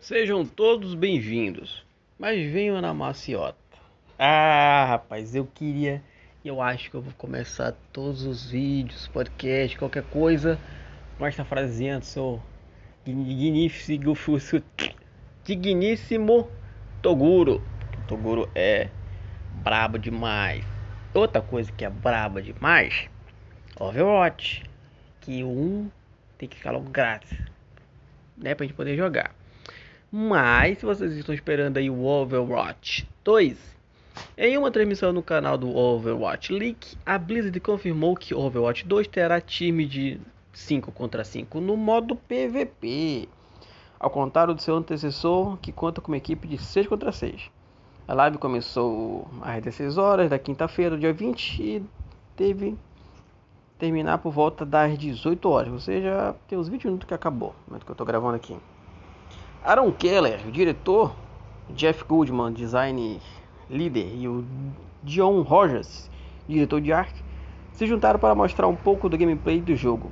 Sejam todos bem-vindos, mas venham na maciota. Ah, rapaz, eu queria, eu acho que eu vou começar todos os vídeos, podcast, qualquer coisa com esta frasezinha do seu digníssimo, digníssimo Toguro. Toguro é brabo demais. Outra coisa que é braba demais, Overwatch, que 1 tem que ficar logo grátis, né, pra gente poder jogar. Mas se vocês estão esperando aí o Overwatch 2, em uma transmissão no canal do Overwatch League, a Blizzard confirmou que Overwatch 2 terá time de 5 contra 5 no modo PVP, ao contrário do seu antecessor, que conta com uma equipe de 6 contra 6. A live começou às 16 horas da quinta-feira, dia 20, e teve terminar por volta das 18 horas. Ou seja, tem uns 20 minutos que acabou, no momento que eu estou gravando aqui. Aaron Keller, diretor, Jeff Goldman, design líder, e o Dion Rogers, diretor de arte, se juntaram para mostrar um pouco do gameplay do jogo,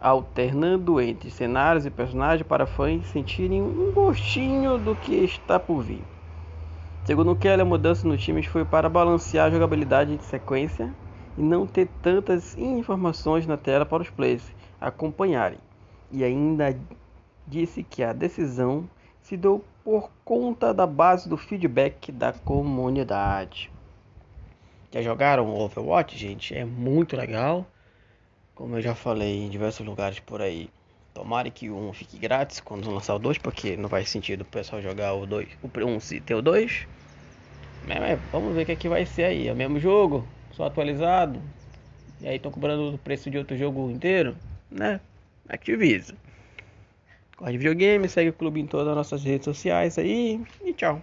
alternando entre cenários e personagens para fãs sentirem um gostinho do que está por vir. Segundo Keller, a mudança nos times foi para balancear a jogabilidade de sequência e não ter tantas informações na tela para os players acompanharem. E ainda disse que a decisão se deu por conta da base do feedback da comunidade. Já jogaram Overwatch, gente? É muito legal. Como eu já falei em diversos lugares por aí. Tomara que 1 fique grátis quando lançar o 2, porque não faz sentido o pessoal jogar o 2, o 1 se ter o 2. Mas, vamos ver o que, é que vai ser aí. É o mesmo jogo, só atualizado. E aí estão cobrando o preço de outro jogo inteiro, né? Activiza. Gosta de videogame, segue o clube em todas as nossas redes sociais aí e tchau.